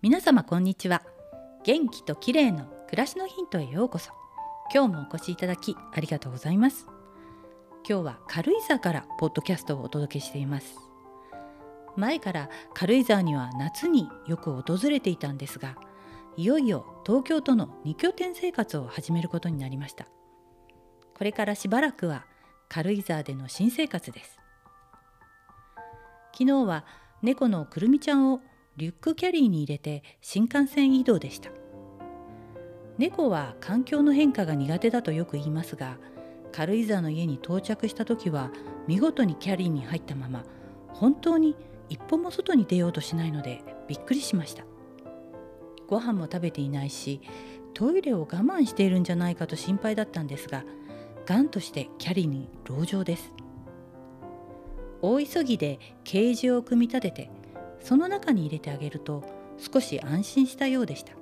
皆様こんにちは。元気と綺麗の暮らしのヒントへようこそ。今日もお越しいただきありがとうございます。今日は軽井沢からポッドキャストをお届けしています。前から軽井沢には夏によく訪れていたんですがいよいよ東京との2拠点生活を始めることになりました。これからしばらくは軽井沢での新生活です。昨日は猫のくるみちゃんをリュックキャリーに入れて新幹線移動でした。猫は環境の変化が苦手だとよく言いますが軽井沢の家に到着した時は見事にキャリーに入ったまま本当に一歩も外に出ようとしないのでびっくりしました。ご飯も食べていないしトイレを我慢しているんじゃないかと心配だったんですががんとしてキャリーに籠城です。大急ぎでケージを組み立ててその中に入れてあげると少し安心したようでした。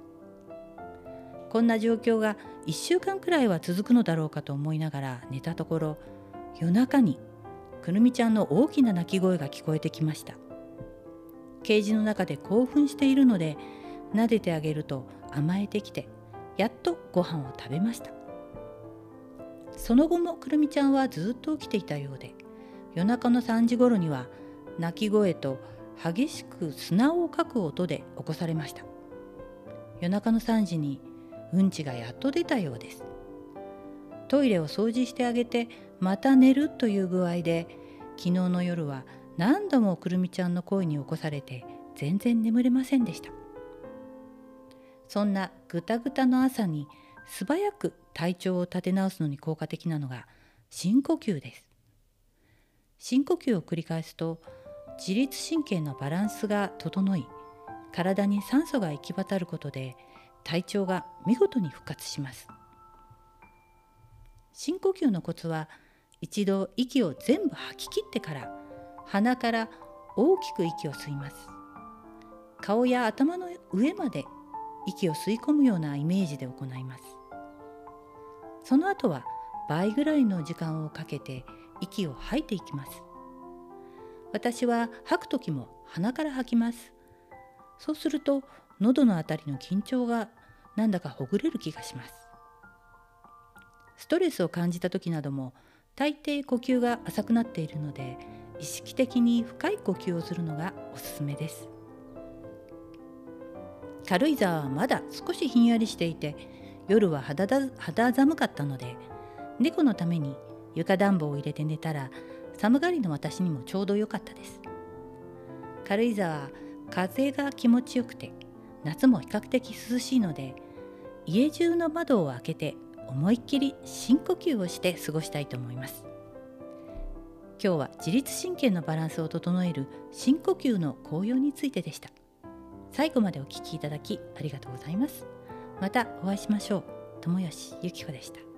こんな状況が1週間くらいは続くのだろうかと思いながら寝たところ夜中にくるみちゃんの大きな泣き声が聞こえてきました。ケージの中で興奮しているので撫でてあげると甘えてきてやっとご飯を食べました。その後もくるみちゃんはずっと起きていたようで夜中の3時頃には泣き声と激しく砂をかく音で起こされました。夜中の3時にうんちがやっと出たようです。トイレを掃除してあげてまた寝るという具合で昨日の夜は何度もくるみちゃんの声に起こされて全然眠れませんでした。そんなぐたぐたの朝に素早く体調を立て直すのに効果的なのが深呼吸です。深呼吸を繰り返すと自律神経のバランスが整い体に酸素が行き渡ることで体調が見事に復活します。深呼吸のコツは一度息を全部吐き切ってから鼻から大きく息を吸います。顔や頭の上まで息を吸い込むようなイメージで行います。その後は倍ぐらいの時間をかけて息を吐いていきます。私は吐く時も鼻から吐きます。そうすると喉のあたりの緊張がなんだかほぐれる気がします。ストレスを感じた時なども大抵呼吸が浅くなっているので意識的に深い呼吸をするのがおすすめです。軽井沢はまだ少しひんやりしていて夜は肌肌寒かったので猫のために床暖房を入れて寝たら寒がりの私にもちょうど良かったです。軽井沢は風が気持ちよくて夏も比較的涼しいので家中の窓を開けて思いっきり深呼吸をして過ごしたいと思います。今日は自律神経のバランスを整える深呼吸の効用についてでした。最後までお聞きいただきありがとうございます。またお会いしましょう。友吉ゆき子でした。